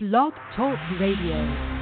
Blog Talk Radio.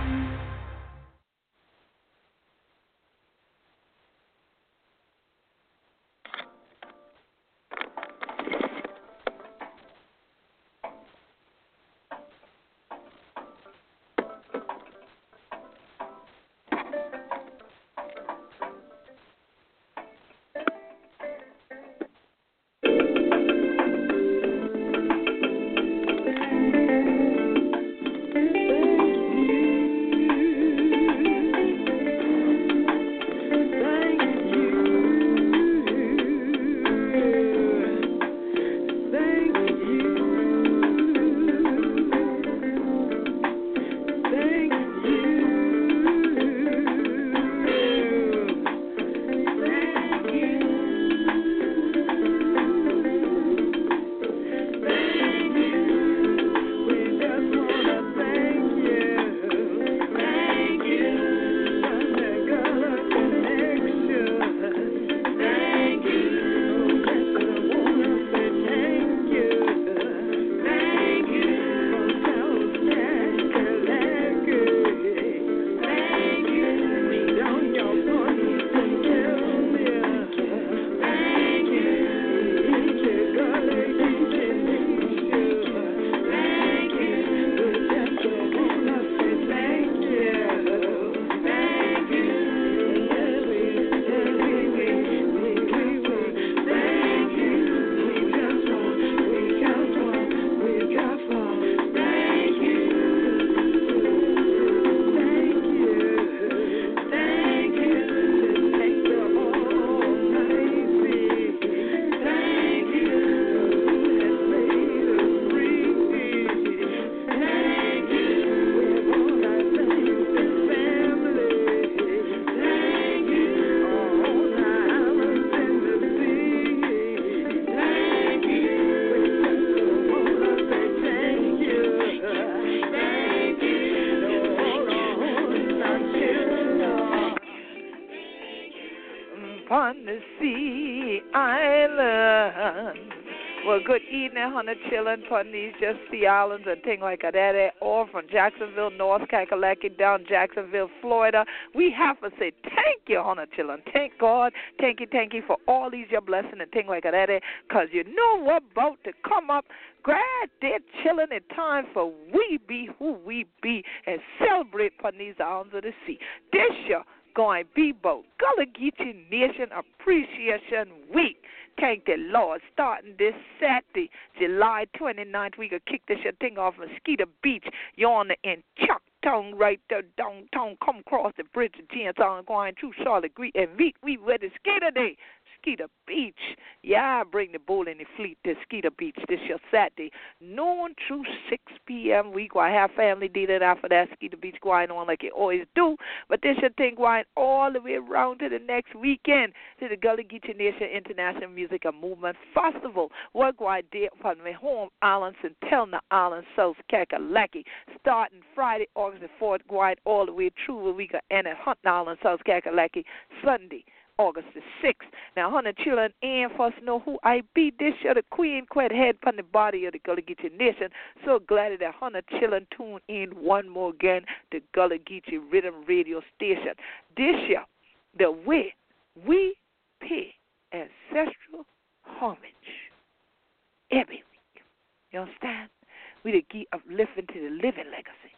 Hundred children from these just the islands and things like that, or from Jacksonville, North Kakalaki down Jacksonville, Florida. We have to say thank you, hundred children. Thank God, thank you, thank you for all these your blessing and things like that, because you know what about to come up. Grad they're chilling in time for we be who we be and celebrate upon these islands of the sea. This year going be both Gullah Geechee Nation Appreciation Week. Thank the Lord. Starting this Saturday, July 29th, we gonna kick this thing off Mosquito Beach. You're on the in Chuck Town right there downtown. Come across the bridge of Jensen going through Charlotte Green and meet we where the skater day. Skeeter Beach. Yeah, bring the bull in the fleet to Skeeter Beach this your Saturday, noon through 6 p.m. We going to have family dinner after that Skeeter Beach going on like it always do. But this your thing going all the way around to the next weekend to the Gullah Geechee Nation International Music and Movement Festival. We're going there from my home islands and Telna Island, South Kakalaki, starting Friday, August the 4th, going all the way through where we to end at Hunt Island, South Kakalaki, Sunday. August the 6th. Now, honey, children, and for us to know who I be this year, the Queen Quet head from the body of the Gullah Geechee Nation. So glad that honey, children, tune in one more again to Gullah Geechee Rhythm Radio Station. This year, the way we pay ancestral homage every week. You understand? We the key of living to the living legacy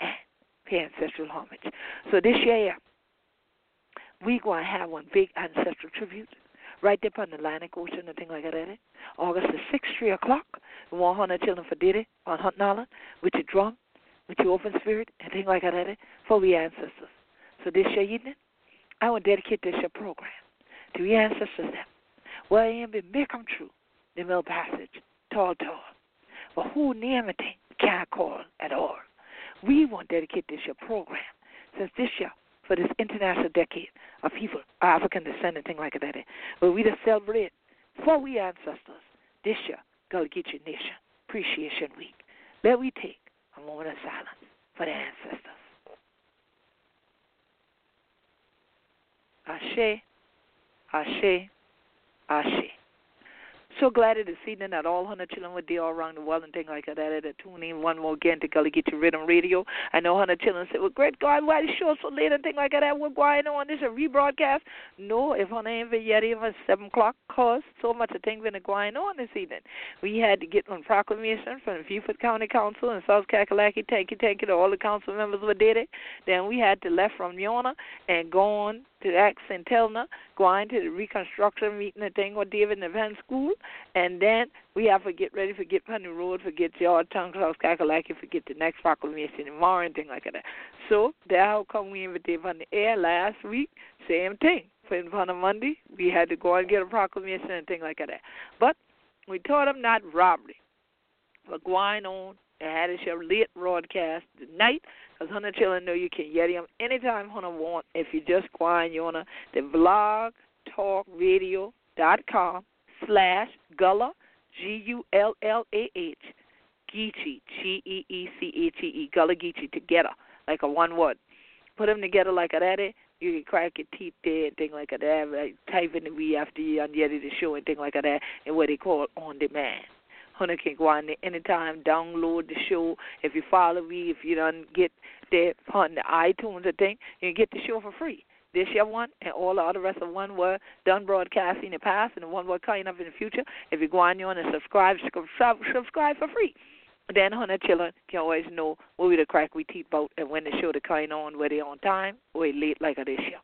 and pay ancestral homage. So this year, we going to have one big ancestral tribute right there on the Atlantic Ocean and thing like that. Eh? August the 6th, 3 o'clock. Want 100 children for Diddy on Hunt Island with your drum, with your open spirit, and things like that eh? for we ancestors. So this year evening, I want to dedicate this year program to your ancestors them. Well, it be make them true, the middle passage, tall, tall. But who name it can't call at all. We want to dedicate this year program since this year for this international decade of people, African descent and things like that, But we just celebrate for we ancestors this year, Gullah Geechee Nation Appreciation Week. Let we take a moment of silence for the ancestors. Ashe, Ashe, Ashe. So glad to see that all 100 children were there all around the world and things like that. That tune in one more again to Gullah Geechee Riddim Radio. I know 100 children said, well, great God, why the show so late and things like that? We're going on this a rebroadcast. No, if on ain't yet even 7 o'clock, cause so much of things been going on this evening. We had to get one proclamation from the Beaufort County Council and South Kakalaki. Thank you, thank you to all the council members who did it. Then we had to left from Yona and go on to Act Centelna, going to the reconstruction meeting and thing with David in the Van School, and then we have to get ready for get Penny Road, for get Georgetown, South Kakalaki, for get the next proclamation tomorrow and thing like that. So that's how come we invited on the air last week, same thing. For on a Monday, we had to go and get a proclamation and thing like that. But we taught them not robbery, but going on and had a show late broadcast tonight because Hunter children know you can get them anytime Hunter want. If you just go on, you wanna the blog talk radio dot com slash Gullah G U L L A H Geechee G E E C H E E Gullah Geechee together like a one word. Put them together like that. It you can crack your teeth there and thing like that. Like type in the we after you on the the show and thing like that and what they call on demand. Hunter can go on there anytime, download the show. If you follow me, if you don't get there on the iTunes or thing, you get the show for free. This year one and all the other rest of one were done broadcasting in the past and the one were coming up in the future. If you go on there and subscribe, subscribe, for free. Then Hunter children can always know what we the crack we teeth boat and when the show the kind on, whether on time or late like this year.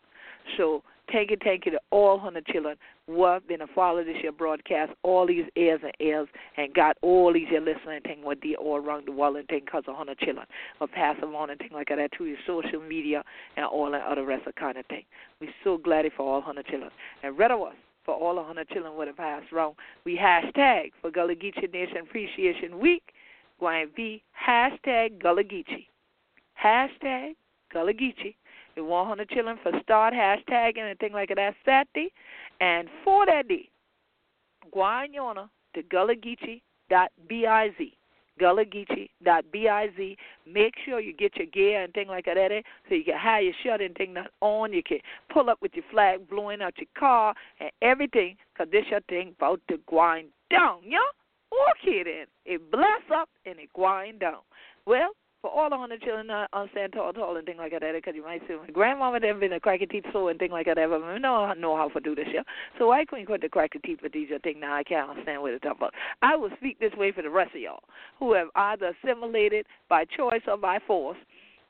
So thank you, thank you to all hundred children who have been a follow this year broadcast, all these airs and airs, and got all these year listening thing what they all around the world and thing because of hundred children. Or pass along and thing like that to your social media and all that other rest of kind of thing. We're so glad for all hundred children. And red of us for all the hundred children would have passed wrong. We hashtag for Gullah Geechee Nation Appreciation Week be hashtag Gullah Geechee. Hashtag Gullah Geechee. We want 100 children for start hashtagging and things like that Saturday. And for that day, go on yona to gullahgeechee.biz. Gullahgeechee.biz. Make sure you get your gear and things like that eh, so you can have your shirt and thing not on. You can pull up with your flag blowing out your car and everything because this your thing about to grind down, yeah? Okay then. It bless up and it grind down. Well, for all the hundred children uh, on stand tall, tall and thing like that, because you might say, my grandmama them been a cracky teeth so and thing like that, but I know know how to do this, yeah. So I couldn't quit the cracky teeth for these thing now I can't understand what it's talking about. I will speak this way for the rest of y'all who have either assimilated by choice or by force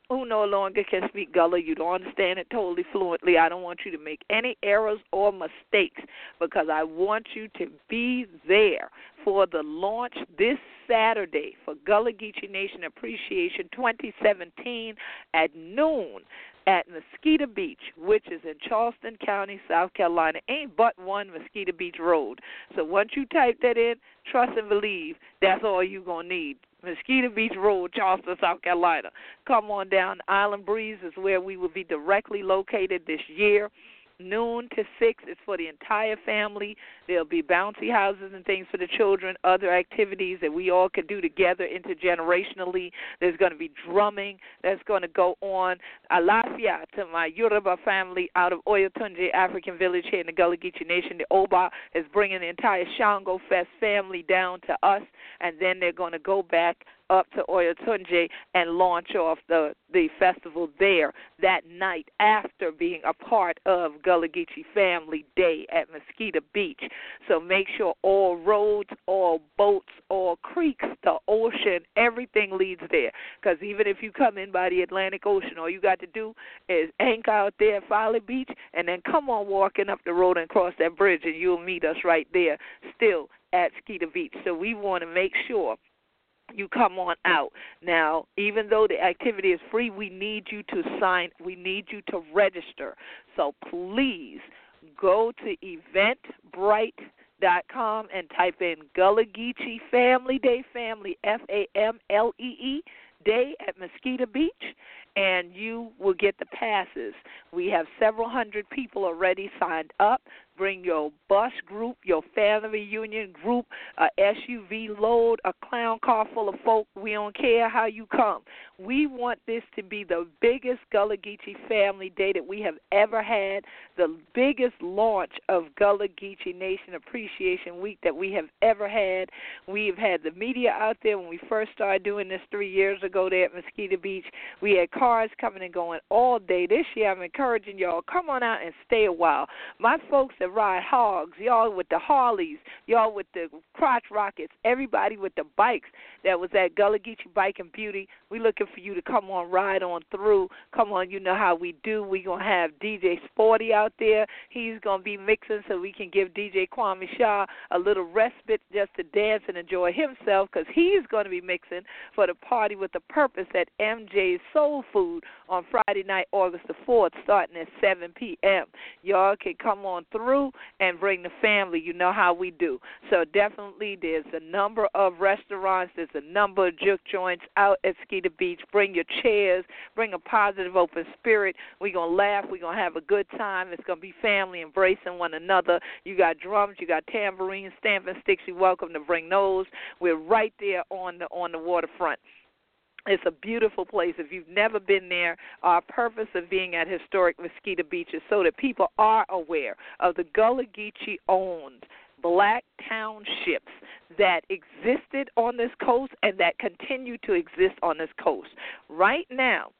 who no longer can speak Gullah. You don't understand it totally fluently. I don't want you to make any errors or mistakes because I want you to be there for the launch this Saturday for Gullah Geechee Nation Appreciation 2017 at noon at Mosquito Beach, which is in Charleston County, South Carolina. Ain't but one Mosquito Beach Road. So once you type that in, trust and believe, that's all you're going to need. Mosquito Beach Road, Charleston, South Carolina. Come on down. Island Breeze is where we will be directly located this year noon to 6 is for the entire family. There'll be bouncy houses and things for the children, other activities that we all can do together intergenerationally. There's going to be drumming that's going to go on. Alafia to my Yoruba family out of Oyotunji African village here in the Gullah Geechee Nation. The Oba is bringing the entire Shango Fest family down to us, and then they're going to go back up to Oyotunji and launch off the the festival there that night after being a part of Gullah Geechee Family Day at Mosquito Beach. So make sure all roads, all boats, all creeks, the ocean, everything leads there. Because even if you come in by the Atlantic Ocean, all you got to do is anchor out there at Folly Beach and then come on walking up the road and cross that bridge, and you'll meet us right there still at Skeeter Beach. So we want to make sure you come on out. Now, even though the activity is free, we need you to sign, we need you to register. So please go to eventbrite.com and type in Gullah Geechee Family Day Family F A M L E E Day at Mosquito Beach and you will get the passes. We have several hundred people already signed up. Bring your bus group, your family reunion group, a SUV load, a clown car full of folk. We don't care how you come. We want this to be the biggest Gullah Geechee Family Day that we have ever had, the biggest launch of Gullah Geechee Nation Appreciation Week that we have ever had. We've had the media out there when we first started doing this three years ago there at Mosquito Beach. We had cars coming and going all day. This year, I'm encouraging y'all come on out and stay a while. My folks ride hogs, y'all with the Harleys, y'all with the crotch rockets, everybody with the bikes that was at Gullah Geechee Bike and Beauty. We looking for you to come on, ride on through. Come on, you know how we do. We gonna have DJ Sporty out there. He's gonna be mixing so we can give DJ Kwame Shaw a little respite just to dance and enjoy himself because he's gonna be mixing for the party with the purpose at MJ's Soul Food on Friday night, August the 4th, starting at 7 p.m. Y'all can come on through and bring the family. You know how we do. So definitely, there's a number of restaurants. There's a number of juke joints out at Skeeter Beach. Bring your chairs. Bring a positive, open spirit. We're gonna laugh. We're gonna have a good time. It's gonna be family embracing one another. You got drums. You got tambourines, stamping sticks. You're welcome to bring those. We're right there on the on the waterfront. It's a beautiful place. If you've never been there, our purpose of being at historic Mosquito Beach is so that people are aware of the Gullah Geechee owned black townships that existed on this coast and that continue to exist on this coast. Right now,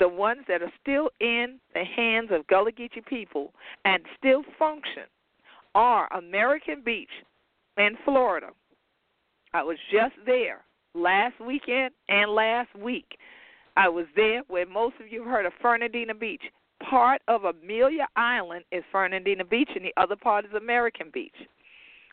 the ones that are still in the hands of Gullah Geechee people and still function are American Beach in Florida. I was just there last weekend and last week. I was there where most of you have heard of Fernandina Beach. Part of Amelia Island is Fernandina Beach, and the other part is American Beach.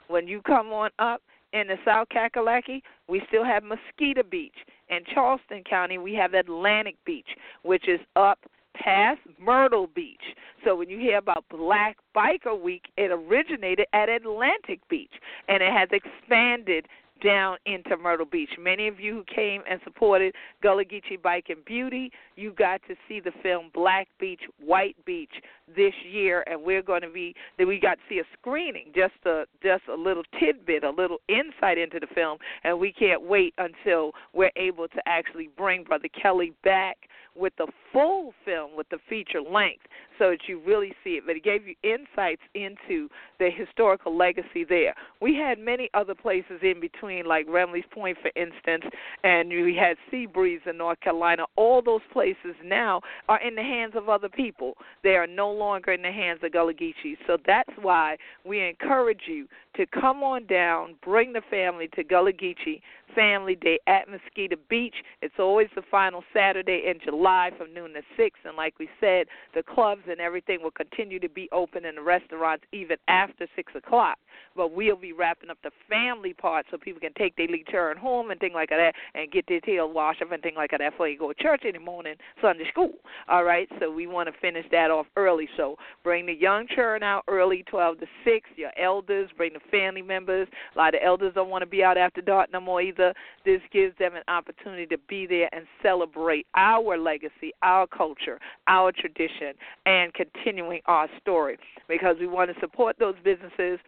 When you come on up in the South Kakalaki, we still have Mosquito Beach. In Charleston County, we have Atlantic Beach, which is up past Myrtle Beach. So when you hear about Black Biker Week, it originated at Atlantic Beach and it has expanded down into Myrtle Beach. Many of you who came and supported Gullah Geechee Bike and Beauty, you got to see the film Black Beach, White Beach this year, and we're going to be we got to see a screening, just a just a little tidbit, a little insight into the film, and we can't wait until we're able to actually bring Brother Kelly back with the full film with the feature length so that you really see it. But it gave you insights into the historical legacy there. We had many other places in between, like Remley's Point, for instance, and we had Seabreeze in North Carolina. All those places now are in the hands of other people. They are no longer in the hands of Gullah Geechees. So that's why we encourage you to come on down, bring the family to Gullah Geechee Family Day at Mosquito Beach. It's always the final Saturday in July from noon to 6. And like we said, the clubs and everything will continue to be open in the restaurants even after 6 o'clock. But we'll be wrapping up the family part so people can take their turn home and things like that and get their tail washed up and things like that before you go to church in the morning, Sunday school. All right, so we want to finish that off early. So bring the young children out early, 12 to 6. Your elders, bring the family members. A lot of elders don't want to be out after dark no more either. This gives them an opportunity to be there and celebrate our legacy, our culture, our tradition, and continuing our story because we want to support those businesses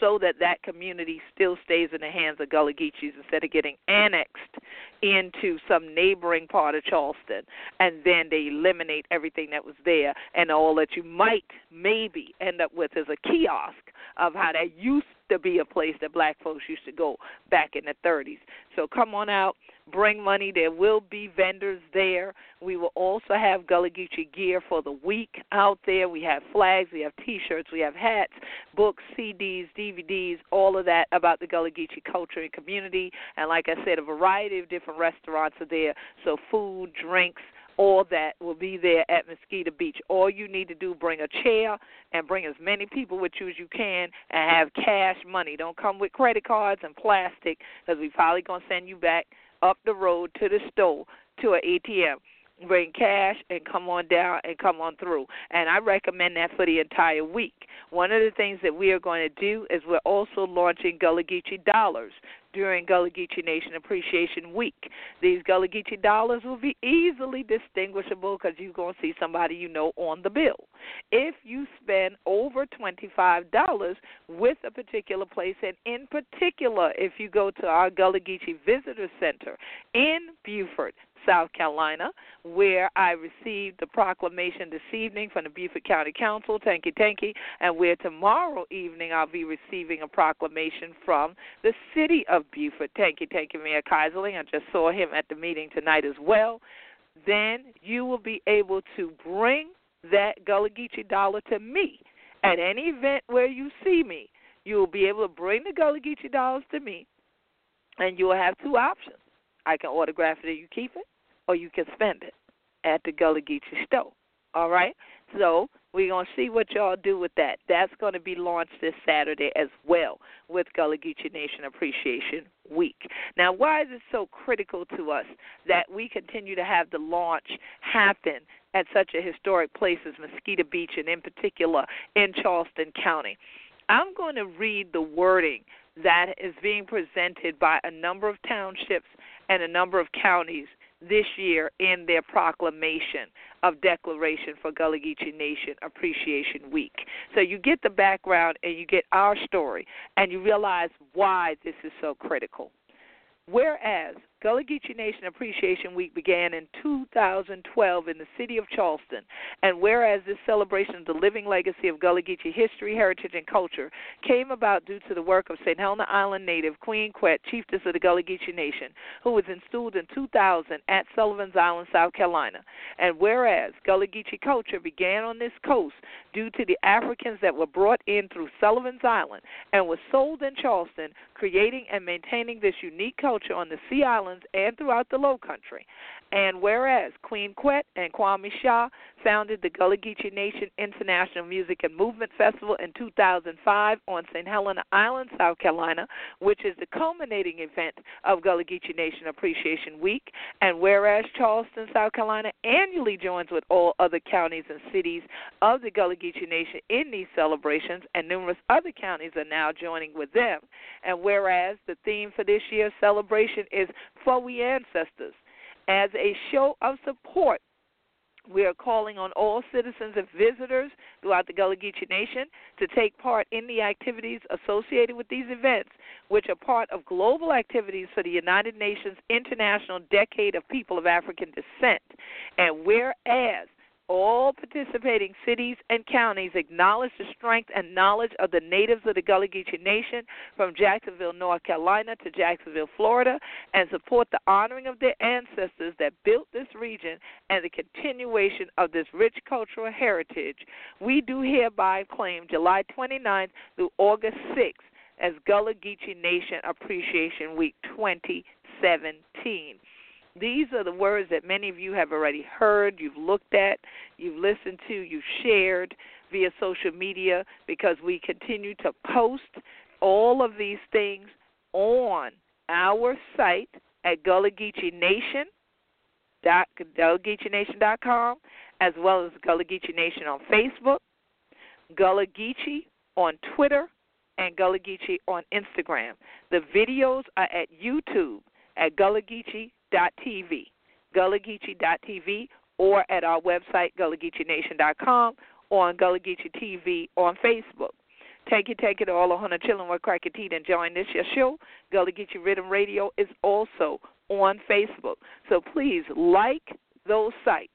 so that that community still stays in the hands of Gullah Geechees instead of getting annexed into some neighboring part of Charleston, and then they eliminate everything that was there, and all that you might maybe end up with is a kiosk of how that used to be a place that black folks used to go back in the 30s. So come on out, bring money. There will be vendors there. We will also have Gullah Geechee gear for the week out there. We have flags, we have T-shirts, we have hats, books, CDs, DVDs, all of that about the Gullah Geechee culture and community. And like I said, a variety of different restaurants are there. So food, drinks, all that will be there at Mosquito Beach. All you need to do bring a chair and bring as many people with you as you can and have cash money. Don't come with credit cards and plastic because we probably gonna send you back up the road to the store to an ATM. Bring cash and come on down and come on through. And I recommend that for the entire week. One of the things that we are going to do is we're also launching Gullah Geechee dollars during Gullah Geechee Nation Appreciation Week. These Gullah Geechee dollars will be easily distinguishable because you're going to see somebody you know on the bill. If you spend over $25 with a particular place, and in particular, if you go to our Gullah Geechee Visitor Center in Beaufort, South Carolina, where I received the proclamation this evening from the Beaufort County Council, thank you, thank you, and where tomorrow evening I'll be receiving a proclamation from the city of Beaufort, thank you, thank you, Mayor Keyserling. I just saw him at the meeting tonight as well. Then you will be able to bring that Gullah Geechee dollar to me at any event where you see me. You will be able to bring the Gullah Geechee dollars to me, and you will have two options. I can autograph it and you keep it, or you can spend it at the Gullah Geechee store. All right? So we're going to see what y'all do with that. That's going to be launched this Saturday as well with Gullah Geechee Nation Appreciation Week. Now, why is it so critical to us that we continue to have the launch happen at such a historic place as Mosquito Beach and in particular in Charleston County? I'm going to read the wording that is being presented by a number of townships and a number of counties this year in their proclamation of declaration for Gullah Geechee Nation Appreciation Week. So you get the background and you get our story and you realize why this is so critical. Whereas Gullah Geechee Nation Appreciation Week began in 2012 in the city of Charleston, and whereas this celebration of the living legacy of Gullah Geechee history, heritage, and culture came about due to the work of St. Helena Island native Queen Quet, chieftess of the Gullah Geechee Nation, who was installed in 2000 at Sullivan's Island, South Carolina, and whereas Gullah Geechee culture began on this coast due to the Africans that were brought in through Sullivan's Island and was sold in Charleston, creating and maintaining this unique culture on the Sea Islands and throughout the Low Country. And whereas Queen Quet and Kwame Shah founded the Gullah Geechee Nation International Music and Movement Festival in 2005 on St. Helena Island, South Carolina, which is the culminating event of Gullah Geechee Nation Appreciation Week. And whereas Charleston, South Carolina annually joins with all other counties and cities of the Gullah Geechee Nation in these celebrations, and numerous other counties are now joining with them. And whereas the theme for this year's celebration is For We Ancestors, as a show of support we are calling on all citizens and visitors throughout the Gullah Geechee Nation to take part in the activities associated with these events, which are part of global activities for the United Nations International Decade of People of African Descent. And whereas all participating cities and counties acknowledge the strength and knowledge of the natives of the Gullah Geechee Nation from Jacksonville, North Carolina to Jacksonville, Florida, and support the honoring of their ancestors that built this region and the continuation of this rich cultural heritage. We do hereby claim July 29th through August 6th as Gullah Geechee Nation Appreciation Week 2017. These are the words that many of you have already heard, you've looked at, you've listened to, you've shared via social media because we continue to post all of these things on our site at Gullah Geechee Nation. GullahGeecheeNation.com, as well as Gullah Geechee Nation on Facebook, Gullah Geechee on Twitter, and Gullah Geechee on Instagram. The videos are at YouTube at Gullah Geechee TV, GullahGeechee.tv, or at our website, GullahGeecheeNation.com, or on Gullah Geechee TV on Facebook. Take it, take it all on a chillin' with crack teeth and join this your show. Gullah Geechee Riddim Radio is also on Facebook. So please like those sites.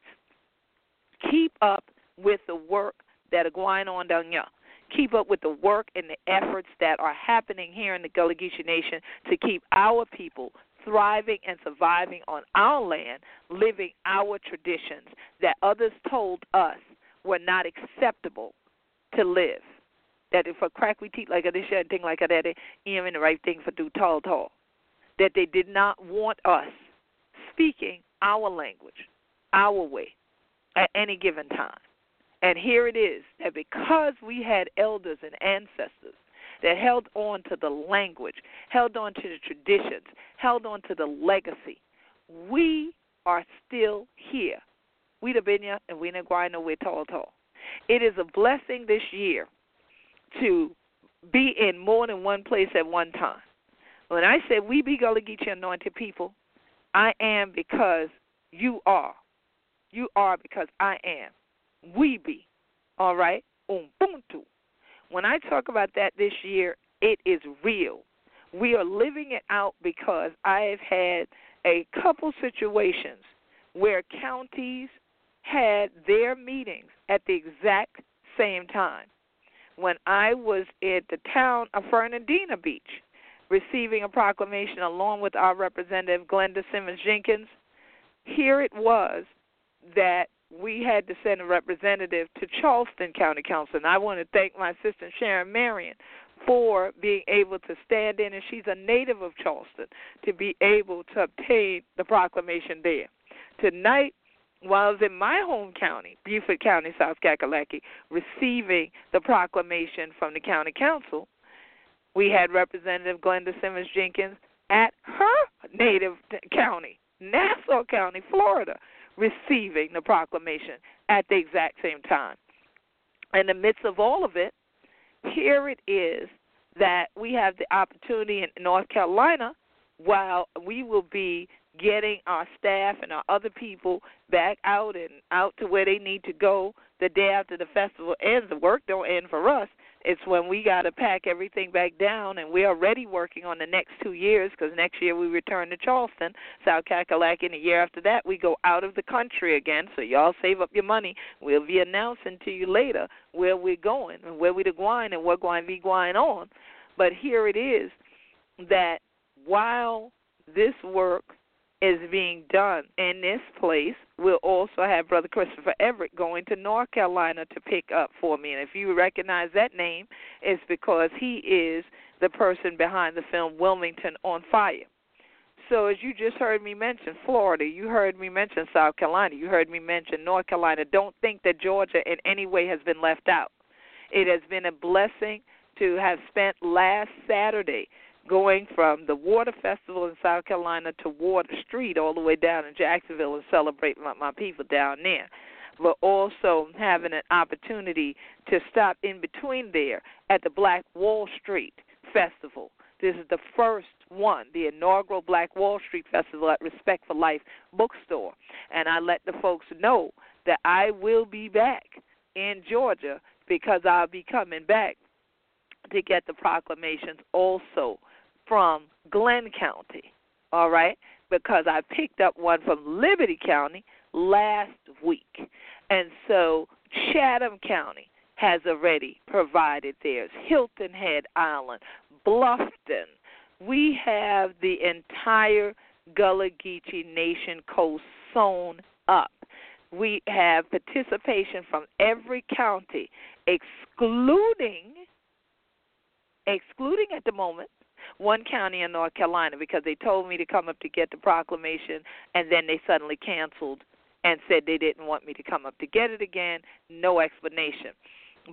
Keep up with the work that are going on down here. Keep up with the work and the efforts that are happening here in the Gullah Geechee Nation to keep our people thriving and surviving on our land, living our traditions that others told us were not acceptable to live. That if a crack we teach like a this and thing like that, it even the right thing for do tall tall. That they did not want us speaking our language, our way, at any given time. And here it is that because we had elders and ancestors that held on to the language, held on to the traditions, held on to the legacy. We are still here We the binya and we the guayno we tall tall. It is a blessing this year to be in more than one place at one time. When I say we be Gullah Geechee anointed people, I am because you are. You are because I am. We be. All right? Ubuntu. When I talk about that this year, it is real. We are living it out because I have had a couple situations where counties had their meetings at the exact same time. When I was at the town of Fernandina Beach receiving a proclamation along with our representative Glenda Simmons Jenkins, here it was that we had to send a representative to Charleston County Council. And I want to thank my sister Sharon Marion for being able to stand in, and she's a native of Charleston, to be able to obtain the proclamation there. Tonight, while I was in my home county, Beaufort County, South Kakalaki, receiving the proclamation from the county council, we had Representative Glenda Simmons Jenkins at her native county, Nassau County, Florida, receiving the proclamation at the exact same time. In the midst of all of it, here it is that we have the opportunity in North Carolina while we will be getting our staff and our other people back out and out to where they need to go the day after the festival ends. The work don't end for us. It's when we got to pack everything back down, and we're already working on the next two years because next year we return to Charleston, South Kakalaki, and the year after that we go out of the country again. So y'all save up your money. We'll be announcing to you later where we're going and where we're going and what going to be going on. But here it is that while this work is being done in this place. We'll also have Brother Christopher Everett going to North Carolina to pick up for me. And if you recognize that name, it's because he is the person behind the film Wilmington on Fire. So, as you just heard me mention Florida, you heard me mention South Carolina, you heard me mention North Carolina. Don't think that Georgia in any way has been left out. It has been a blessing to have spent last Saturday going from the Water Festival in South Carolina to Water Street all the way down in Jacksonville and celebrating my, my people down there. But also having an opportunity to stop in between there at the Black Wall Street Festival. This is the first one, the inaugural Black Wall Street Festival at Respect for Life bookstore. And I let the folks know that I will be back in Georgia because I'll be coming back to get the proclamations also from Glynn County, all right, because I picked up one from Liberty County last week. And so Chatham County has already provided theirs, Hilton Head Island, Bluffton. We have the entire Gullah Geechee Nation coast sewn up. We have participation from every county, excluding excluding at the moment one county in North Carolina because they told me to come up to get the proclamation and then they suddenly canceled and said they didn't want me to come up to get it again. No explanation.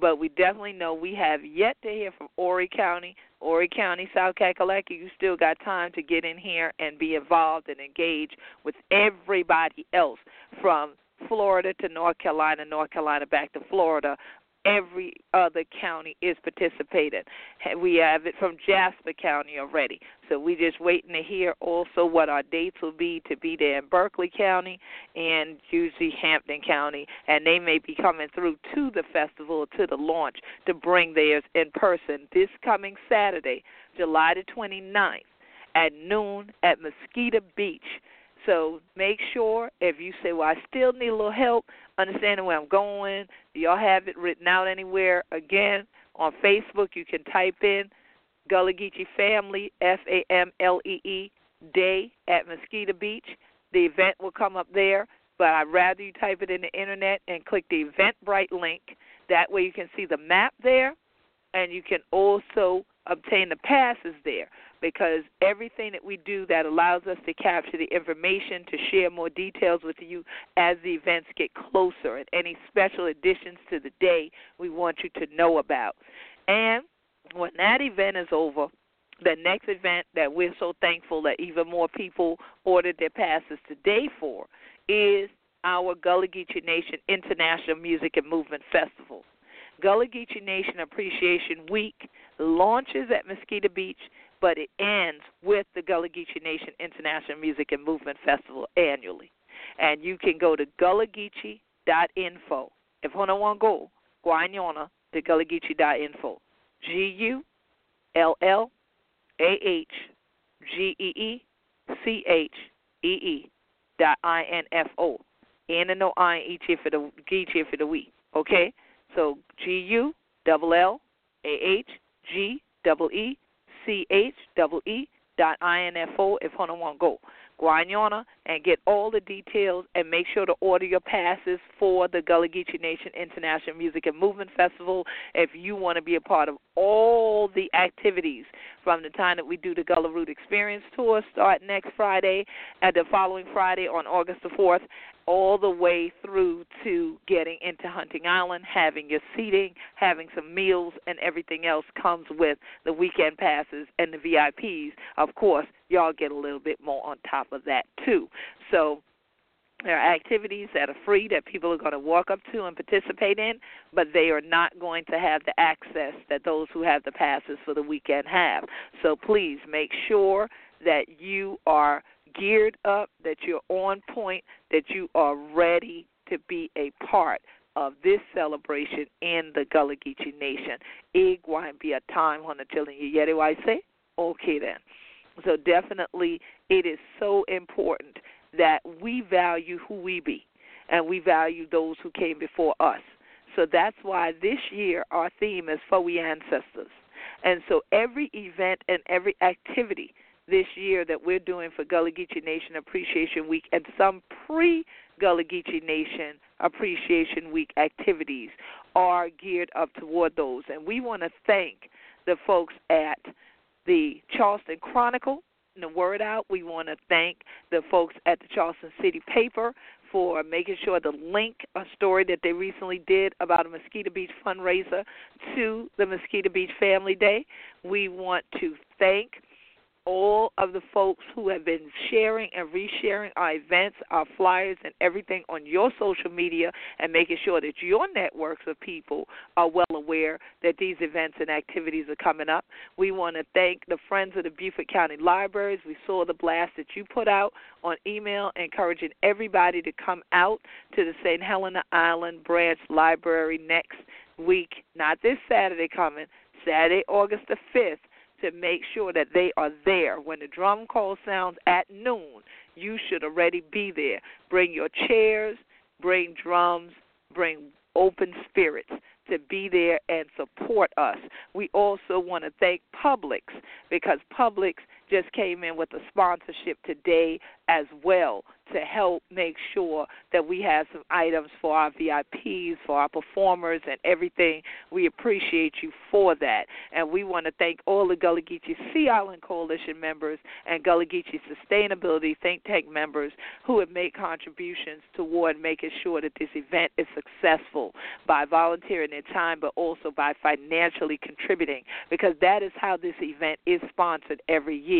But we definitely know we have yet to hear from Horry County, Horry County, South Kakalaki. You still got time to get in here and be involved and engage with everybody else from Florida to North Carolina, North Carolina back to Florida, every other county is participating. We have it from Jasper County already. So we're just waiting to hear also what our dates will be to be there in Berkeley County and usually Hampton County. And they may be coming through to the festival, to the launch, to bring theirs in person this coming Saturday, July the 29th at noon at Mosquito Beach. So make sure if you say, Well, I still need a little help understanding where I'm going, do y'all have it written out anywhere? Again, on Facebook, you can type in Gullah Geechee Family, F A M L E E, Day at Mosquito Beach. The event will come up there, but I'd rather you type it in the internet and click the Eventbrite link. That way you can see the map there, and you can also obtain the passes there because everything that we do that allows us to capture the information to share more details with you as the events get closer and any special additions to the day we want you to know about. And when that event is over, the next event that we're so thankful that even more people ordered their passes today for is our Gullah Geechee Nation International Music and Movement Festival. Gullah Geechee Nation Appreciation Week launches at Mosquito Beach, but it ends with the Gullah Geechee Nation International Music and Movement Festival annually. And you can go to gullahgeechee.info. If you want to go, guanyona to gullahgeechee.info. G U L L A H G E E C H E E dot I N F O. And no I each for the Geechee for the we. Okay? So G U double L A H G double E C H E dot I N F O if you want go. Guanyona and get all the details and make sure to order your passes for the Gullah Geechee Nation International Music and Movement Festival if you want to be a part of all the activities from the time that we do the Gullah Root Experience Tour start next Friday and the following Friday on August the 4th all the way through to getting into Hunting Island, having your seating, having some meals, and everything else comes with the weekend passes and the VIPs. Of course, y'all get a little bit more on top of that, too. So, there are activities that are free that people are going to walk up to and participate in, but they are not going to have the access that those who have the passes for the weekend have. So please make sure that you are geared up, that you're on point, that you are ready to be a part of this celebration in the Gullah Geechee Nation. It to be a time when the children you, yet I say, okay then. So definitely, it is so important that we value who we be, and we value those who came before us. So that's why this year our theme is for we ancestors. And so every event and every activity this year that we're doing for Gullah Geechee Nation Appreciation Week and some pre Gullah Geechee Nation Appreciation Week activities are geared up toward those. And we want to thank the folks at the Charleston Chronicle and the Word Out. We want to thank the folks at the Charleston City Paper for making sure to link a story that they recently did about a Mosquito Beach fundraiser to the Mosquito Beach Family Day. We want to thank all of the folks who have been sharing and resharing our events, our flyers, and everything on your social media and making sure that your networks of people are well aware that these events and activities are coming up. We want to thank the Friends of the Beaufort County Libraries. We saw the blast that you put out on email encouraging everybody to come out to the St. Helena Island Branch Library next week, not this Saturday coming, Saturday, August the 5th to make sure that they are there. When the drum call sounds at noon, you should already be there. Bring your chairs, bring drums, bring open spirits to be there and support us. We also want to thank Publix because Publix just came in with a sponsorship today as well to help make sure that we have some items for our VIPs, for our performers, and everything. We appreciate you for that. And we want to thank all the Gullah Geechee Sea Island Coalition members and Gullah Geechee Sustainability Think Tank members who have made contributions toward making sure that this event is successful by volunteering their time, but also by financially contributing, because that is how this event is sponsored every year.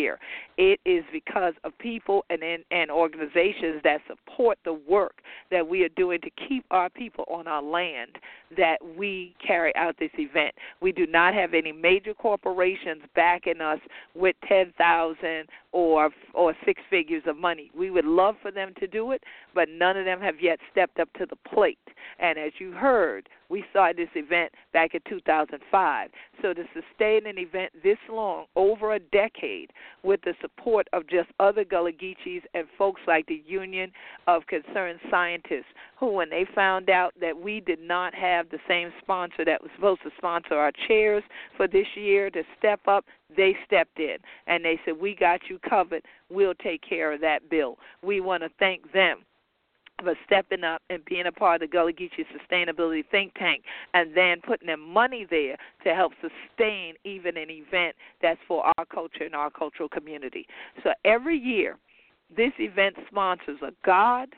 It is because of people and, and organizations that support the work that we are doing to keep our people on our land that we carry out this event. We do not have any major corporations backing us with 10,000 or or six figures of money. We would love for them to do it, but none of them have yet stepped up to the plate. And as you heard, we started this event back in 2005. So to sustain an event this long, over a decade, with the support of just other Gullah Geechees and folks like the Union of Concerned Scientists, who, when they found out that we did not have the same sponsor that was supposed to sponsor our chairs for this year to step up, they stepped in and they said, We got you covered. We'll take care of that bill. We want to thank them for stepping up and being a part of the Gullah Geechee Sustainability Think Tank and then putting their money there to help sustain even an event that's for our culture and our cultural community. So every year, this event sponsors a God,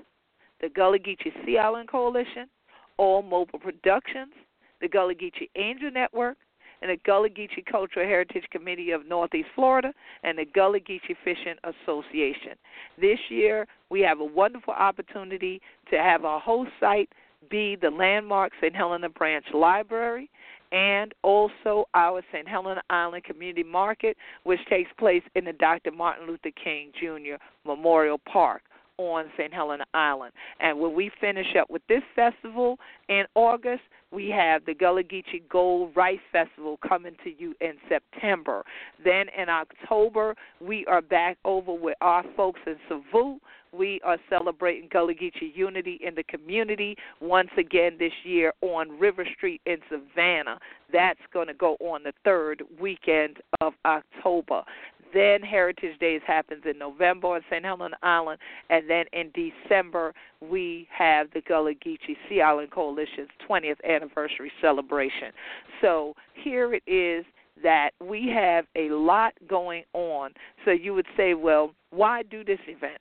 the Gullah Geechee Sea Island Coalition, All Mobile Productions, the Gullah Geechee Angel Network, and the Gullah Geechee Cultural Heritage Committee of Northeast Florida and the Gullah Geechee Fishing Association. This year, we have a wonderful opportunity to have our host site be the landmark St. Helena Branch Library and also our St. Helena Island Community Market, which takes place in the Dr. Martin Luther King Jr. Memorial Park on St. Helena Island. And when we finish up with this festival in August, we have the Gullah Geechee Gold Rice Festival coming to you in September. Then in October, we are back over with our folks in Savu. We are celebrating Gullah Geechee unity in the community once again this year on River Street in Savannah. That's going to go on the third weekend of October. Then Heritage Days happens in November on St. Helena Island, and then in December we have the Gullah Geechee Sea Island Coalition's 20th anniversary celebration. So here it is that we have a lot going on. So you would say, well, why do this event?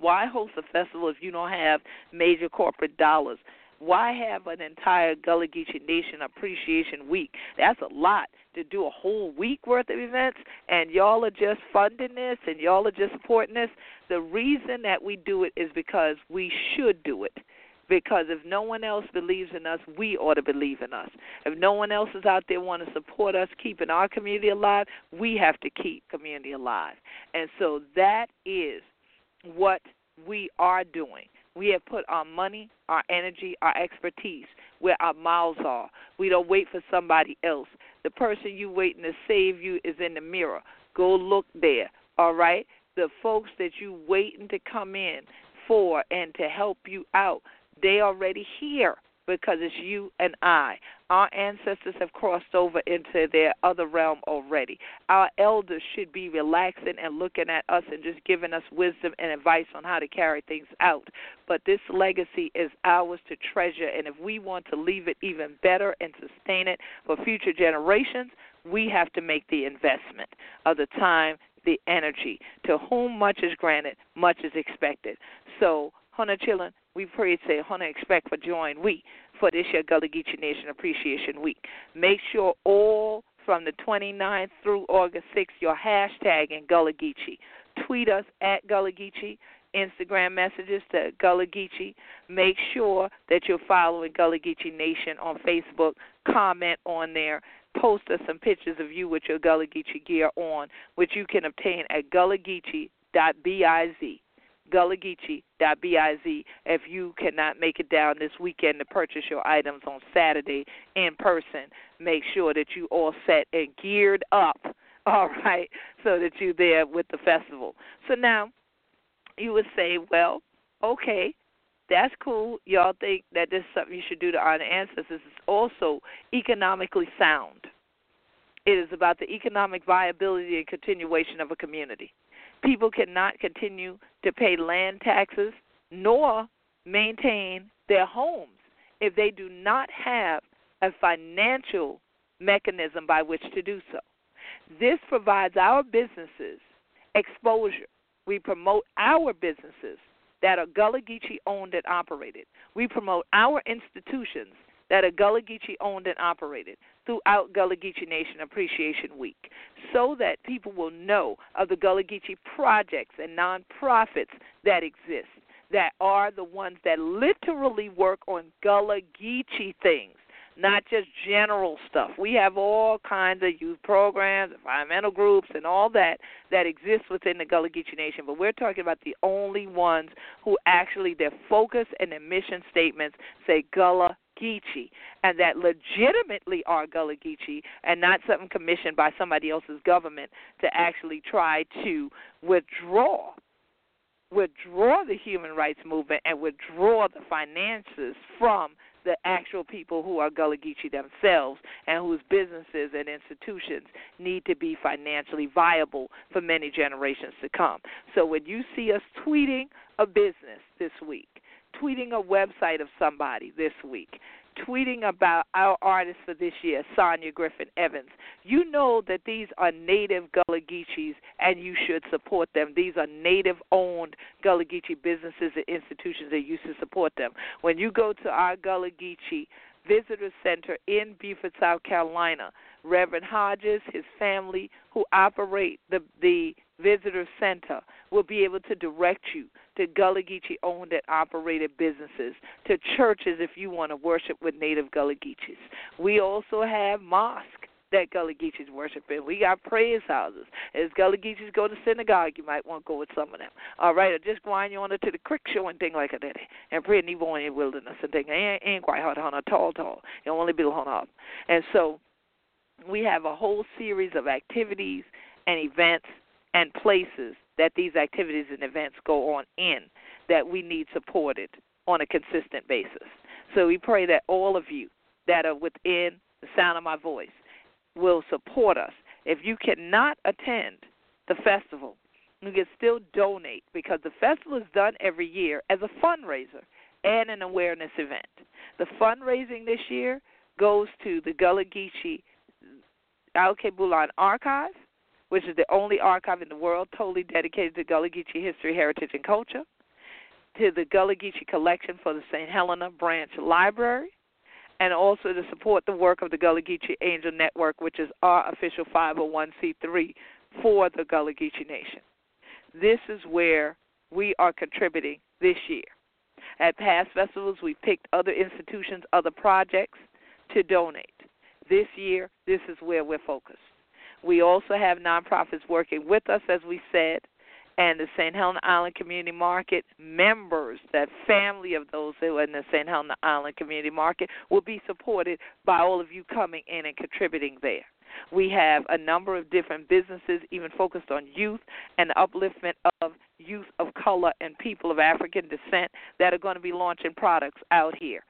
Why host a festival if you don't have major corporate dollars? Why have an entire Gullah Geechee Nation Appreciation Week? That's a lot to do a whole week worth of events, and y'all are just funding this and y'all are just supporting this. The reason that we do it is because we should do it. Because if no one else believes in us, we ought to believe in us. If no one else is out there want to support us keeping our community alive, we have to keep community alive. And so that is what we are doing. We have put our money, our energy, our expertise where our mouths are. We don't wait for somebody else. The person you waiting to save you is in the mirror. Go look there. All right? The folks that you waiting to come in for and to help you out, they already here because it's you and I. Our ancestors have crossed over into their other realm already. Our elders should be relaxing and looking at us and just giving us wisdom and advice on how to carry things out. But this legacy is ours to treasure, and if we want to leave it even better and sustain it for future generations, we have to make the investment of the time, the energy. To whom much is granted, much is expected. So, Hunter children, we pray to say Hunter expect for join we for this year Gullah Geechee Nation Appreciation Week. Make sure all from the 29th through August 6th you're hashtagging Gullah Geechee. Tweet us at Gullah Geechee. Instagram messages to Gullah Geechee. Make sure that you're following Gullah Geechee Nation on Facebook. Comment on there. Post us some pictures of you with your Gullah Geechee gear on, which you can obtain at gullahgeechee.biz gullahgeechee.biz if you cannot make it down this weekend to purchase your items on Saturday in person. Make sure that you all set and geared up, all right, so that you're there with the festival. So now you would say, well, okay, that's cool. Y'all think that this is something you should do to honor ancestors. It's also economically sound. It is about the economic viability and continuation of a community. People cannot continue to pay land taxes nor maintain their homes if they do not have a financial mechanism by which to do so. This provides our businesses exposure. We promote our businesses that are Gullah Geechee owned and operated. We promote our institutions that are Gullah Geechee owned and operated throughout Gullah Geechee Nation Appreciation Week so that people will know of the Gullah Geechee projects and nonprofits that exist that are the ones that literally work on Gullah Geechee things, not just general stuff. We have all kinds of youth programs, environmental groups, and all that that exists within the Gullah Geechee Nation, but we're talking about the only ones who actually their focus and their mission statements say Gullah Geechee, and that legitimately are Gullah Geechee, and not something commissioned by somebody else's government to actually try to withdraw withdraw the human rights movement and withdraw the finances from the actual people who are Gullah Geechee themselves and whose businesses and institutions need to be financially viable for many generations to come. So when you see us tweeting a business this week, tweeting a website of somebody this week, tweeting about our artist for this year, Sonia Griffin Evans. You know that these are native Gullah Geechees and you should support them. These are native owned Gullah Geechee businesses and institutions that you should support them. When you go to our Gullah Geechee Visitor Center in Beaufort, South Carolina, Reverend Hodges, his family who operate the the visitor center will be able to direct you to Gullah Geechee owned and operated businesses, to churches if you want to worship with native Gullah Geechees. We also have mosques that Gullah Geechees worship in. We got praise houses. As Gullah Geechees go to synagogue, you might want to go with some of them. All right, or just on you on to the creek show and thing like that. And pray in the wilderness and thing. Ain't, ain't quite hard on a tall, tall. It only be on up. And so we have a whole series of activities and events and places that these activities and events go on in that we need supported on a consistent basis. So we pray that all of you that are within the sound of my voice will support us. If you cannot attend the festival, you can still donate because the festival is done every year as a fundraiser and an awareness event. The fundraising this year goes to the Gullah Geechee Alkebulan Archive, which is the only archive in the world totally dedicated to Gullah Geechee history, heritage, and culture, to the Gullah Geechee Collection for the St. Helena Branch Library, and also to support the work of the Gullah Geechee Angel Network, which is our official 501c3 for the Gullah Geechee Nation. This is where we are contributing this year. At past festivals, we picked other institutions, other projects to donate. This year, this is where we're focused. We also have nonprofits working with us, as we said, and the St. Helena Island Community Market members, that family of those who are in the St. Helena Island Community Market, will be supported by all of you coming in and contributing there. We have a number of different businesses, even focused on youth and the upliftment of youth of color and people of African descent, that are going to be launching products out here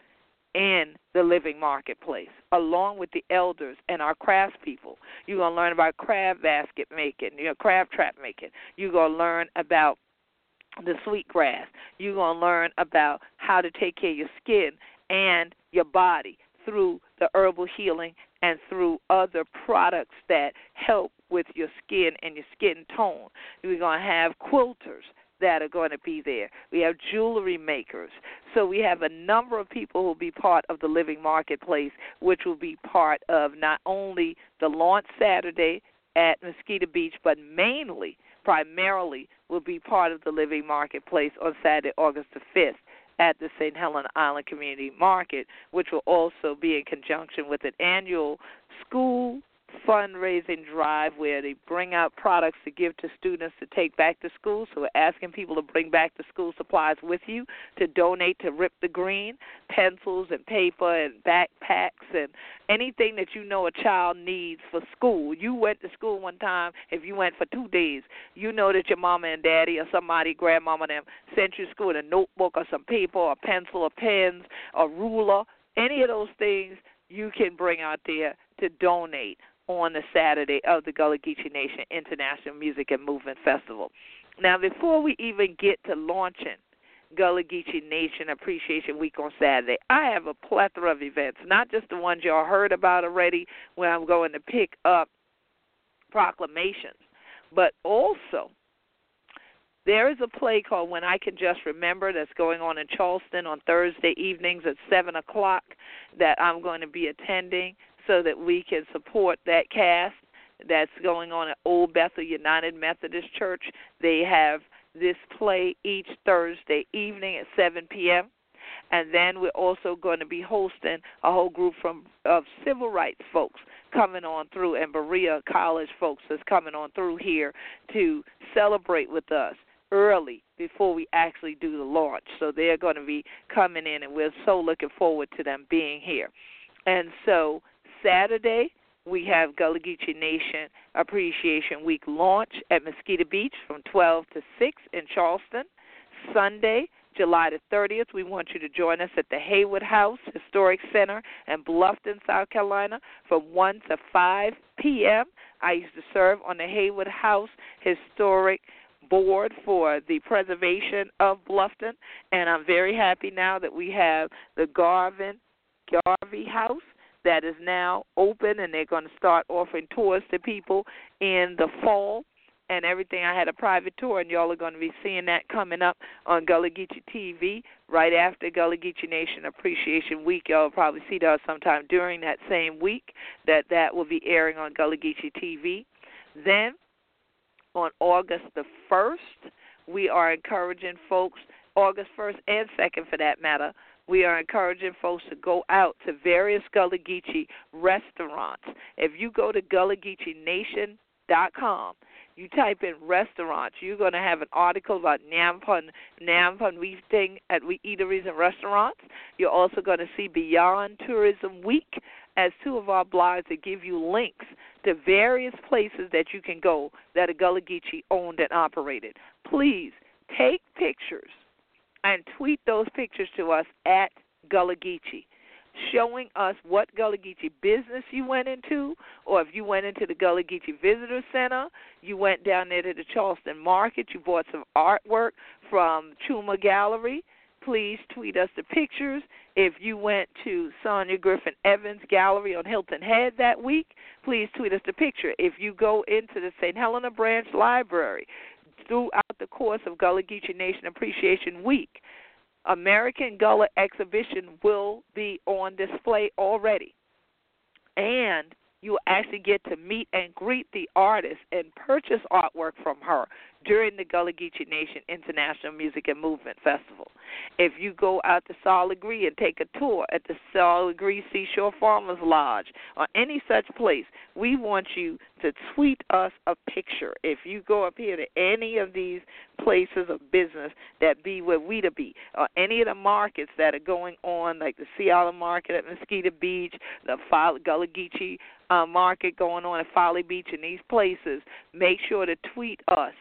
in the living marketplace, along with the elders and our craftspeople. You're going to learn about crab basket making, you know, crab trap making. You're going to learn about the sweet grass. You're going to learn about how to take care of your skin and your body through the herbal healing and through other products that help with your skin and your skin tone. We're going to have quilters that are going to be there. We have jewelry makers. So we have a number of people who will be part of the living marketplace, which will be part of not only the launch Saturday at Mosquito Beach, but mainly, primarily, will be part of the living marketplace on Saturday, August the 5th at the St. Helena Island Community Market, which will also be in conjunction with an annual school fundraising drive where they bring out products to give to students to take back to school. So we're asking people to bring back the school supplies with you to donate to Rip the Green, pencils and paper and backpacks and anything that you know a child needs for school. You went to school one time, if you went for two days, you know that your mama and daddy or somebody, grandmama them, sent you to school a notebook or some paper or pencil or pens or ruler. Any of those things you can bring out there to donate on the Saturday of the Gullah Geechee Nation International Music and Movement Festival. Now, before we even get to launching Gullah Geechee Nation Appreciation Week on Saturday, I have a plethora of events, not just the ones y'all heard about already, where I'm going to pick up proclamations, but also there is a play called When I Can Just Remember that's going on in Charleston on Thursday evenings at 7 o'clock that I'm going to be attending so that we can support that cast that's going on at Old Bethel United Methodist Church. They have this play each Thursday evening at 7 p.m. And then we're also going to be hosting a whole group from of civil rights folks coming on through, and Berea College folks that's coming on through here to celebrate with us early before we actually do the launch. So they're going to be coming in, and we're so looking forward to them being here. And so Saturday, we have Gullah Geechee Nation Appreciation Week launch at Mosquito Beach from 12 to 6 in Charleston. Sunday, July the 30th, we want you to join us at the Heyward House Historic Center in Bluffton, South Carolina from 1 to 5 p.m. I used to serve on the Heyward House Historic Board for the preservation of Bluffton, and I'm very happy now that we have the Garvin Garvey House that is now open and they're going to start offering tours to people in the fall and everything. I had a private tour, and y'all are going to be seeing that coming up on Gullah Geechee TV right after Gullah Geechee Nation Appreciation Week. Y'all will probably see that sometime during that same week that that will be airing on Gullah Geechee TV. Then on August the 1st, we are encouraging folks, August 1st and 2nd for that matter, we are encouraging folks to go out to various Gullah Geechee restaurants. If you go to GullahGeecheeNation.com, you type in restaurants, you're going to have an article about Nampun, Nampun thing at we eateries and restaurants. You're also going to see Beyond Tourism Week as two of our blogs that give you links to various places that you can go that are Gullah Geechee owned and operated. Please take pictures and tweet those pictures to us at Gullah Geechee showing us what Gullah Geechee business you went into, or if you went into the Gullah Geechee Visitor Center, you went down there to the Charleston Market, you bought some artwork from Chuma Gallery. Please tweet us the pictures. If you went to Sonia Griffin Evans Gallery on Hilton Head that week, please tweet us the picture. If you go into the St. Helena Branch Library throughout the course of Gullah Geechee Nation Appreciation Week, American Gullah exhibition will be on display already. And you will actually get to meet and greet the artist and purchase artwork from her during the Gullah Geechee Nation International Music and Movement Festival. If you go out to Sol Legare and take a tour at the Sol Legare Seashore Farmers Lodge or any such place, we want you to tweet us a picture. If you go up here to any of these places of business that be where we to be, or any of the markets that are going on, like the Sea Island Market at Mosquito Beach, the Gullah Geechee uh, market going on at Folly Beach, and these places, make sure to tweet us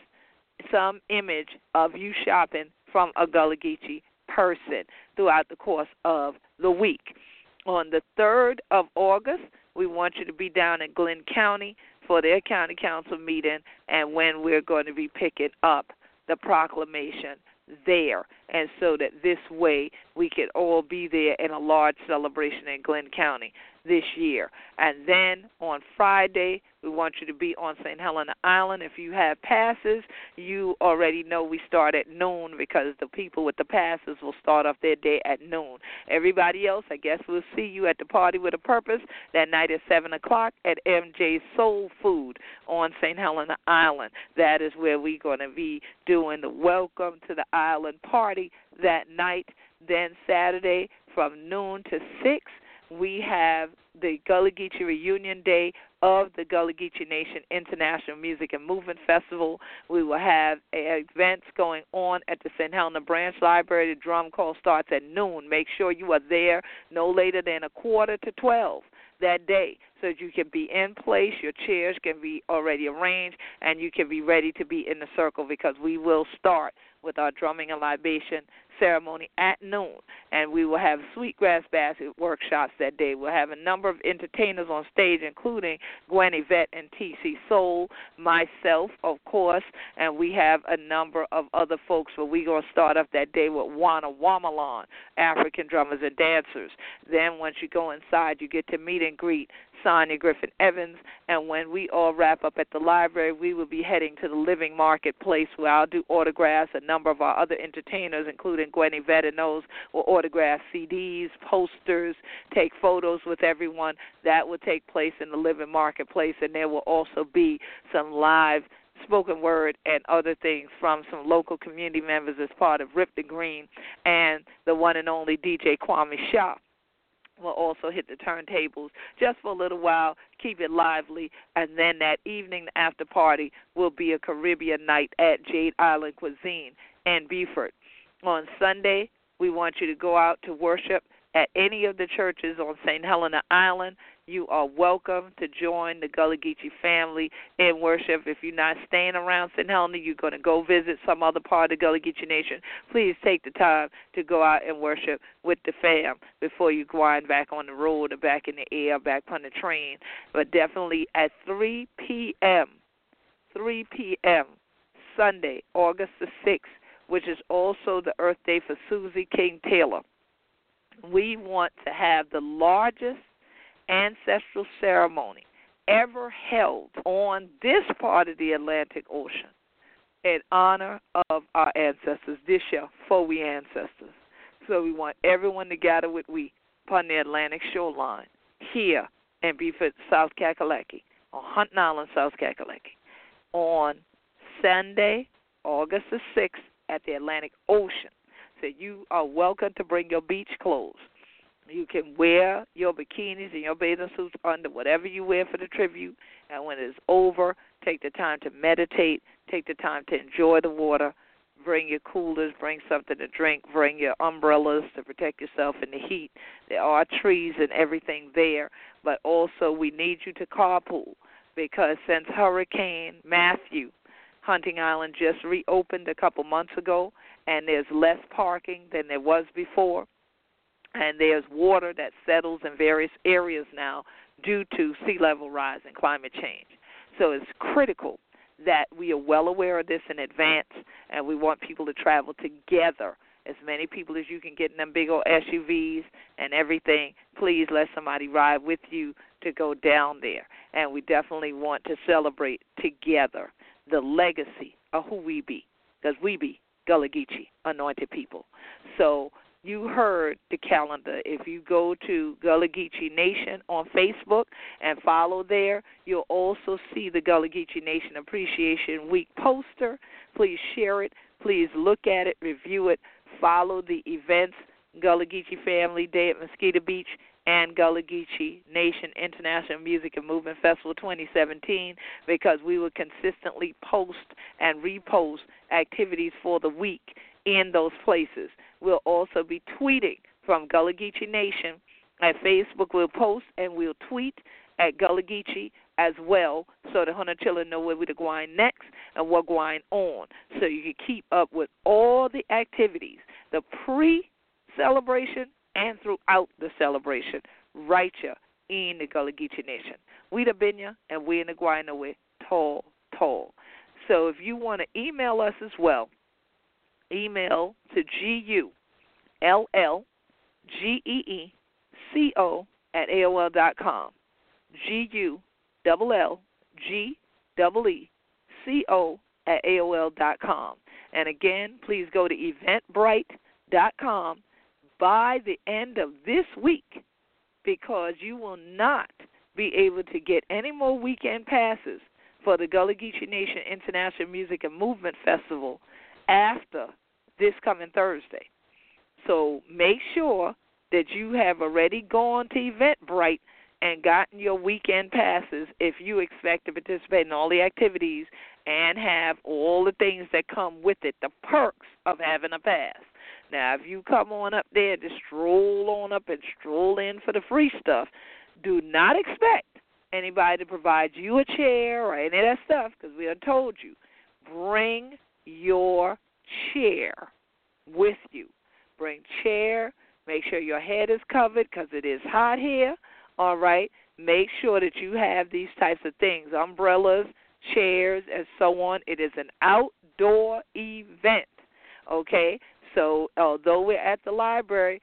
some image of you shopping from a Gullah Geechee person throughout the course of the week. On the 3rd of August, we want you to be down in Glynn County for their county council meeting and when we're going to be picking up the proclamation there. And so that this way we could all be there in a large celebration in Glynn County this year. And then on Friday, we want you to be on St. Helena Island. If you have passes, you already know we start at noon because the people with the passes will start off their day at noon. Everybody else, I guess we'll see you at the Party with a Purpose that night at 7 o'clock at MJ's Soul Food on St. Helena Island. That is where we're going to be doing the Welcome to the Island party that night. Then Saturday from noon to 6 we have the Gullah Geechee Reunion Day of the Gullah Geechee Nation International Music and Movement Festival. We will have events going on at the St. Helena Branch Library. The drum call starts at noon. Make sure you are there no later than a quarter to 12 that day so that you can be in place, your chairs can be already arranged, and you can be ready to be in the circle because we will start with our drumming and libation ceremony at noon, and we will have sweetgrass basket workshops that day. We'll have a number of entertainers on stage, including Gwen Yvette and TC Soul, myself, of course, and we have a number of other folks. But we're going to start off that day with Wana Wamalan, African drummers and dancers. Then once you go inside, you get to meet and greet Sonia Griffin Evans. And when we all wrap up at the library, we will be heading to the Living Marketplace where I'll do autographs. A number of our other entertainers, including Gwen Yvette will autograph CDs, posters, take photos with everyone. That will take place in the Living Marketplace. And there will also be some live spoken word and other things from some local community members as part of Rip the Green and the one and only DJ Kwame Shaw will also hit the turntables just for a little while, keep it lively, and then that evening after party will be a Caribbean night at Jade Island Cuisine in Beaufort. On Sunday, we want you to go out to worship at any of the churches on St. Helena Island you are welcome to join the Gullah Geechee family in worship. If you're not staying around St. Helena, you're going to go visit some other part of the Gullah Geechee Nation. Please take the time to go out and worship with the fam before you grind back on the road or back in the air, back on the train. But definitely at 3 p.m., 3 p.m., Sunday, August the 6th, which is also the Earth Day for Susie King Taylor. We want to have the largest ancestral ceremony ever held on this part of the Atlantic Ocean in honor of our ancestors, this year, for we ancestors. So we want everyone to gather with we upon the Atlantic shoreline here in Beaufort, South Kakalaki, on Hunting Island, South Kakalaki, on Sunday, August the 6th at the Atlantic Ocean. So you are welcome to bring your beach clothes. You can wear your bikinis and your bathing suits under whatever you wear for the tribute. And when it's over, take the time to meditate, take the time to enjoy the water. Bring your coolers, bring something to drink, bring your umbrellas to protect yourself in the heat. There are trees and everything there, but also we need you to carpool because since Hurricane Matthew, Hunting Island just reopened a couple months ago, and there's less parking than there was before and there's water that settles in various areas now due to sea level rise and climate change. So it's critical that we are well aware of this in advance, and we want people to travel together. As many people as you can get in them big old SUVs and everything, please let somebody ride with you to go down there. And we definitely want to celebrate together the legacy of who we be, because we be Gullah Geechee, anointed people. So you heard the calendar. If you go to Gullah Geechee Nation on Facebook and follow there, you'll also see the Gullah Geechee Nation Appreciation Week poster. Please share it. Please look at it, review it, follow the events Gullah Geechee Family Day at Mosquito Beach and Gullah Geechee Nation International Music and Movement Festival 2017 because we will consistently post and repost activities for the week in those places. We'll also be tweeting from Gullah Geechee Nation at Facebook. We'll post and we'll tweet at Gullah Geechee as well so the Hunter know where we're going next and what's going on. So you can keep up with all the activities, the pre celebration and throughout the celebration, right here in the Gullah Geechee Nation. We the Binya and we in the Guayna with tall, tall. So if you want to email us as well, email to G U L L G E E C O at AOL dot com. G U double L G double E C O at AOL dot com. And again, please go to eventbrite dot com by the end of this week because you will not be able to get any more weekend passes for the Gullah Geechee Nation International Music and Movement Festival after this coming Thursday. So make sure that you have already gone to Eventbrite and gotten your weekend passes if you expect to participate in all the activities and have all the things that come with it, the perks of having a pass. Now, if you come on up there to stroll on up and stroll in for the free stuff, do not expect anybody to provide you a chair or any of that stuff because we have told you. Bring your chair with you. Bring chair. Make sure your head is covered because it is hot here. All right. Make sure that you have these types of things umbrellas, chairs, and so on. It is an outdoor event. Okay. So, although we're at the library,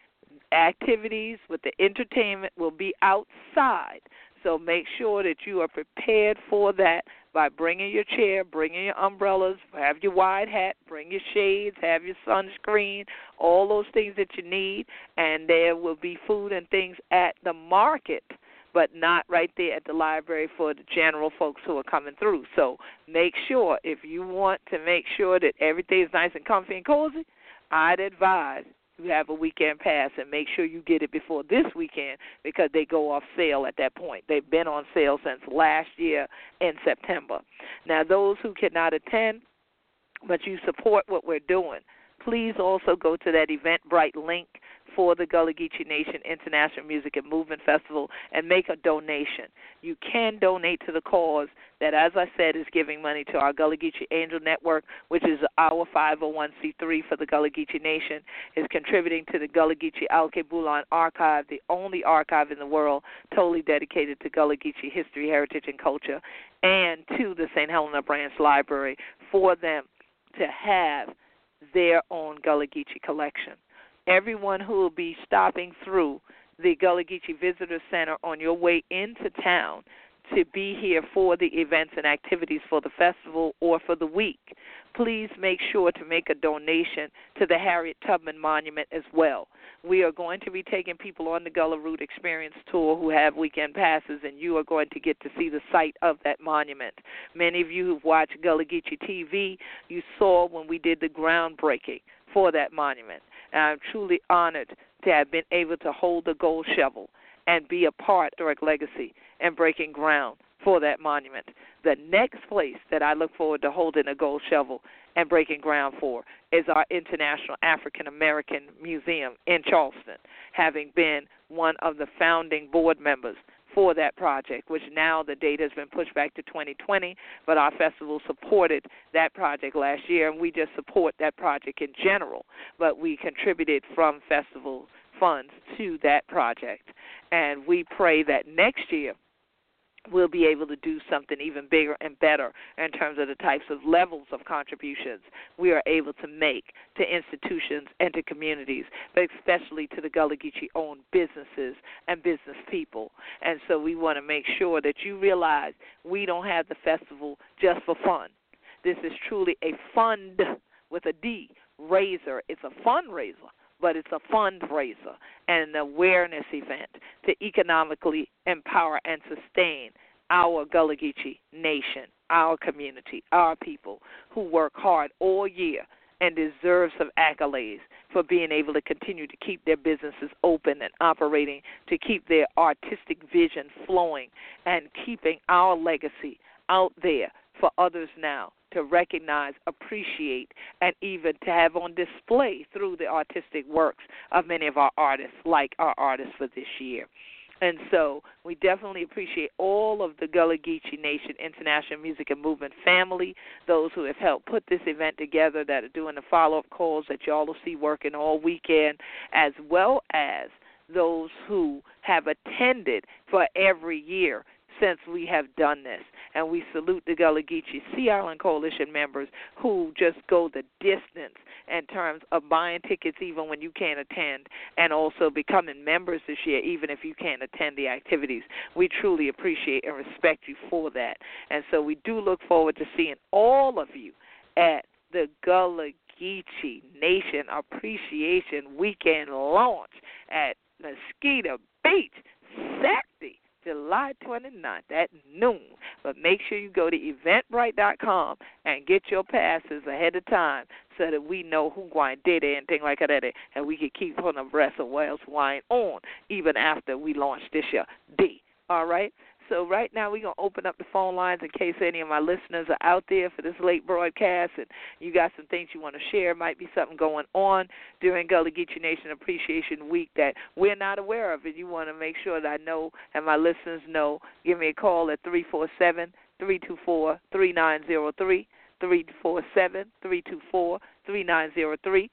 activities with the entertainment will be outside. So, make sure that you are prepared for that by bringing your chair, bringing your umbrellas, have your wide hat, bring your shades, have your sunscreen, all those things that you need, and there will be food and things at the market but not right there at the library for the general folks who are coming through. So make sure if you want to make sure that everything is nice and comfy and cozy, I'd advise you have a weekend pass and make sure you get it before this weekend because they go off sale at that point. They've been on sale since last year in September. Now, those who cannot attend, but you support what we're doing, please also go to that Eventbrite link for the Gullah Geechee Nation International Music and Movement Festival and make a donation. You can donate to the cause that, as I said, is giving money to our Gullah Geechee Angel Network, which is our 501c3 for the Gullah Geechee Nation, is contributing to the Gullah Geechee Alkebulan Archive, the only archive in the world totally dedicated to Gullah Geechee history, heritage, and culture, and to the St. Helena Branch Library for them to have their own Gullah Geechee collection everyone who will be stopping through the Gullah Geechee Visitor Center on your way into town to be here for the events and activities for the festival or for the week, please make sure to make a donation to the Harriet Tubman Monument as well. We are going to be taking people on the Gullah Root Experience Tour who have weekend passes, and you are going to get to see the site of that monument. Many of you who've watched Gullah Geechee TV, you saw when we did the groundbreaking for that monument. And I'm truly honored to have been able to hold the gold shovel and be a part of Direct Legacy and breaking ground for that monument. The next place that I look forward to holding a gold shovel and breaking ground for is our International African American Museum in Charleston, having been one of the founding board members for that project, which now the date has been pushed back to 2020, but our festival supported that project last year, and we just support that project in general. But we contributed from festival funds to that project, and we pray that next year we'll be able to do something even bigger and better in terms of the types of levels of contributions we are able to make to institutions and to communities, but especially to the Gullah Geechee owned businesses and business people. And so we want to make sure that you realize we don't have the festival just for fun. This is truly a fund with a D, raiser. It's a fundraiser but it's a fundraiser and an awareness event to economically empower and sustain our Gullah Geechee nation, our community, our people who work hard all year and deserve some accolades for being able to continue to keep their businesses open and operating, to keep their artistic vision flowing, and keeping our legacy out there for others now to recognize, appreciate, and even to have on display through the artistic works of many of our artists, like our artists for this year. And so we definitely appreciate all of the Gullah Geechee Nation International Music and Movement family, those who have helped put this event together, that are doing the follow up calls that y'all will see working all weekend, as well as those who have attended for every year since we have done this. And we salute the Gullah Geechee Sea Island Coalition members who just go the distance in terms of buying tickets even when you can't attend and also becoming members this year even if you can't attend the activities. We truly appreciate and respect you for that. And so we do look forward to seeing all of you at the Gullah Geechee Nation Appreciation Weekend launch at Mosquito Beach Saturday July 29th at noon. But make sure you go to eventbrite.com and get your passes ahead of time so that we know who wine did it and things like that, and we can keep on abreast of Wales Wine on even after we launch this year. D. All right. So right now we're gonna open up the phone lines in case any of my listeners are out there for this late broadcast and you got some things you want to share. Might be something going on during Gullah Geechee Nation Appreciation Week that we're not aware of, and you want to make sure that I know and my listeners know. Give me a call at three four seven three two four three nine zero three three four seven three two four three nine zero three.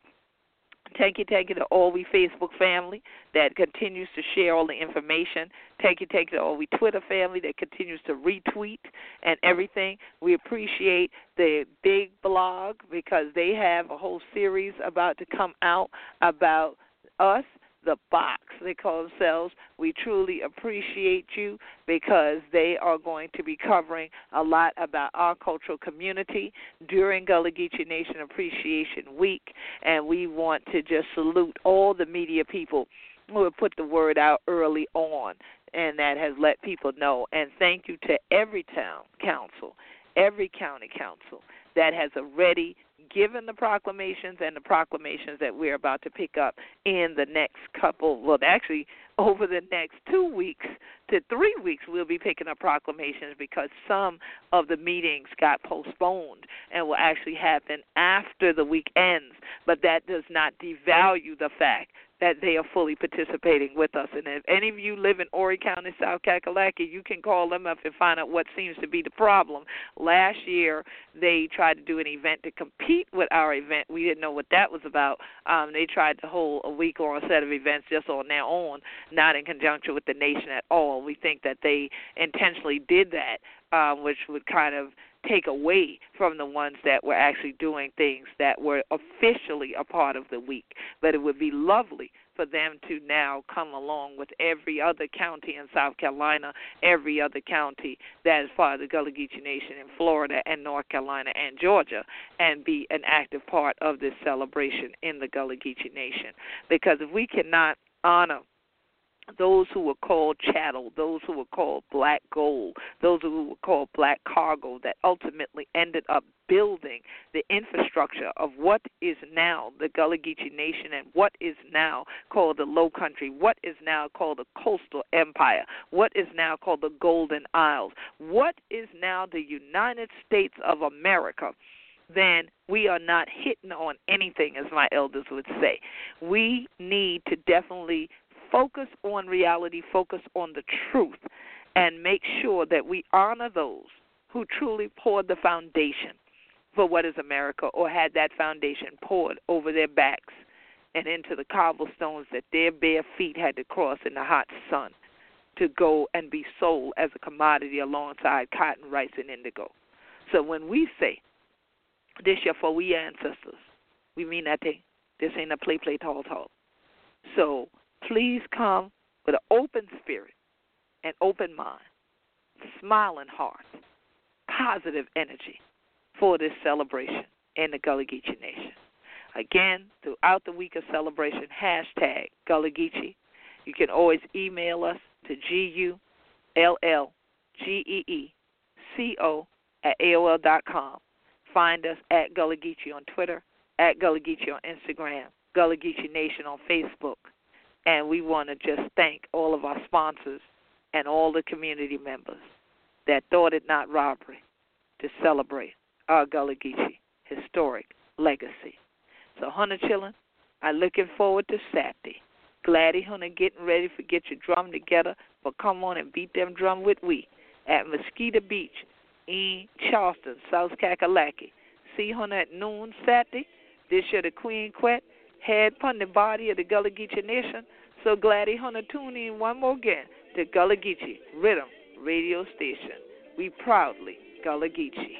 Thank you, thank you to all we Facebook family that continues to share all the information. Thank you, thank you to all we Twitter family that continues to retweet and everything. We appreciate the big blog because they have a whole series about to come out about us the box they call themselves. We truly appreciate you because they are going to be covering a lot about our cultural community during Gullah Geechee Nation Appreciation Week, and we want to just salute all the media people who have put the word out early on and that has let people know. And thank you to every town council, every county council that has already given the proclamations and the proclamations that we're about to pick up in the next couple, well, actually, over the next two weeks to three weeks, we'll be picking up proclamations because some of the meetings got postponed and will actually happen after the week ends. But that does not devalue the fact that they are fully participating with us. And if any of you live in Horry County, South Kakalaki, you can call them up and find out what seems to be the problem. Last year, they tried to do an event to compete with our event. We didn't know what that was about. Um, they tried to hold a week long set of events just on their own, not in conjunction with the nation at all. We think that they intentionally did that, um, which would kind of take away from the ones that were actually doing things that were officially a part of the week. But it would be lovely for them to now come along with every other county in South Carolina, every other county that is part of the Gullah Geechee Nation in Florida and North Carolina and Georgia, and be an active part of this celebration in the Gullah Geechee Nation. Because if we cannot honor those who were called chattel, those who were called black gold, those who were called black cargo, that ultimately ended up building the infrastructure of what is now the Gullah Geechee Nation and what is now called the Low Country, what is now called the Coastal Empire, what is now called the Golden Isles, what is now the United States of America then we are not hitting on anything, as my elders would say. We need to definitely focus on reality, focus on the truth, and make sure that we honor those who truly poured the foundation for what is America or had that foundation poured over their backs and into the cobblestones that their bare feet had to cross in the hot sun to go and be sold as a commodity alongside cotton, rice, and indigo. So when we say, this year for we ancestors, we mean that thing. This ain't a play, play, tall, tall. So Please come with an open spirit, an open mind, smiling heart, positive energy for this celebration in the Gullah Geechee Nation. Again, throughout the week of celebration, hashtag Gullah Geechee. You can always email us to G-U-L-L-G-E-E-C-O at AOL dot com. Find us at Gullah Geechee on Twitter, at Gullah Geechee on Instagram, Gullah Geechee Nation on Facebook, and we want to just thank all of our sponsors and all the community members that thought it not robbery to celebrate our Gullah Geechee historic legacy. So, Hunter Chillin, I'm looking forward to Saturday. Gladdy Hunter getting ready for get your drum together, but come on and beat them drum with we at Mosquito Beach in Charleston, South Kakalaki. See Hunter at noon Saturday. This year the Queen Quet head upon the body of the Gullah Geechee Nation. So glad he to tune in one more again to Gullah Geechee Riddim Radio Station. We proudly Gullah Geechee.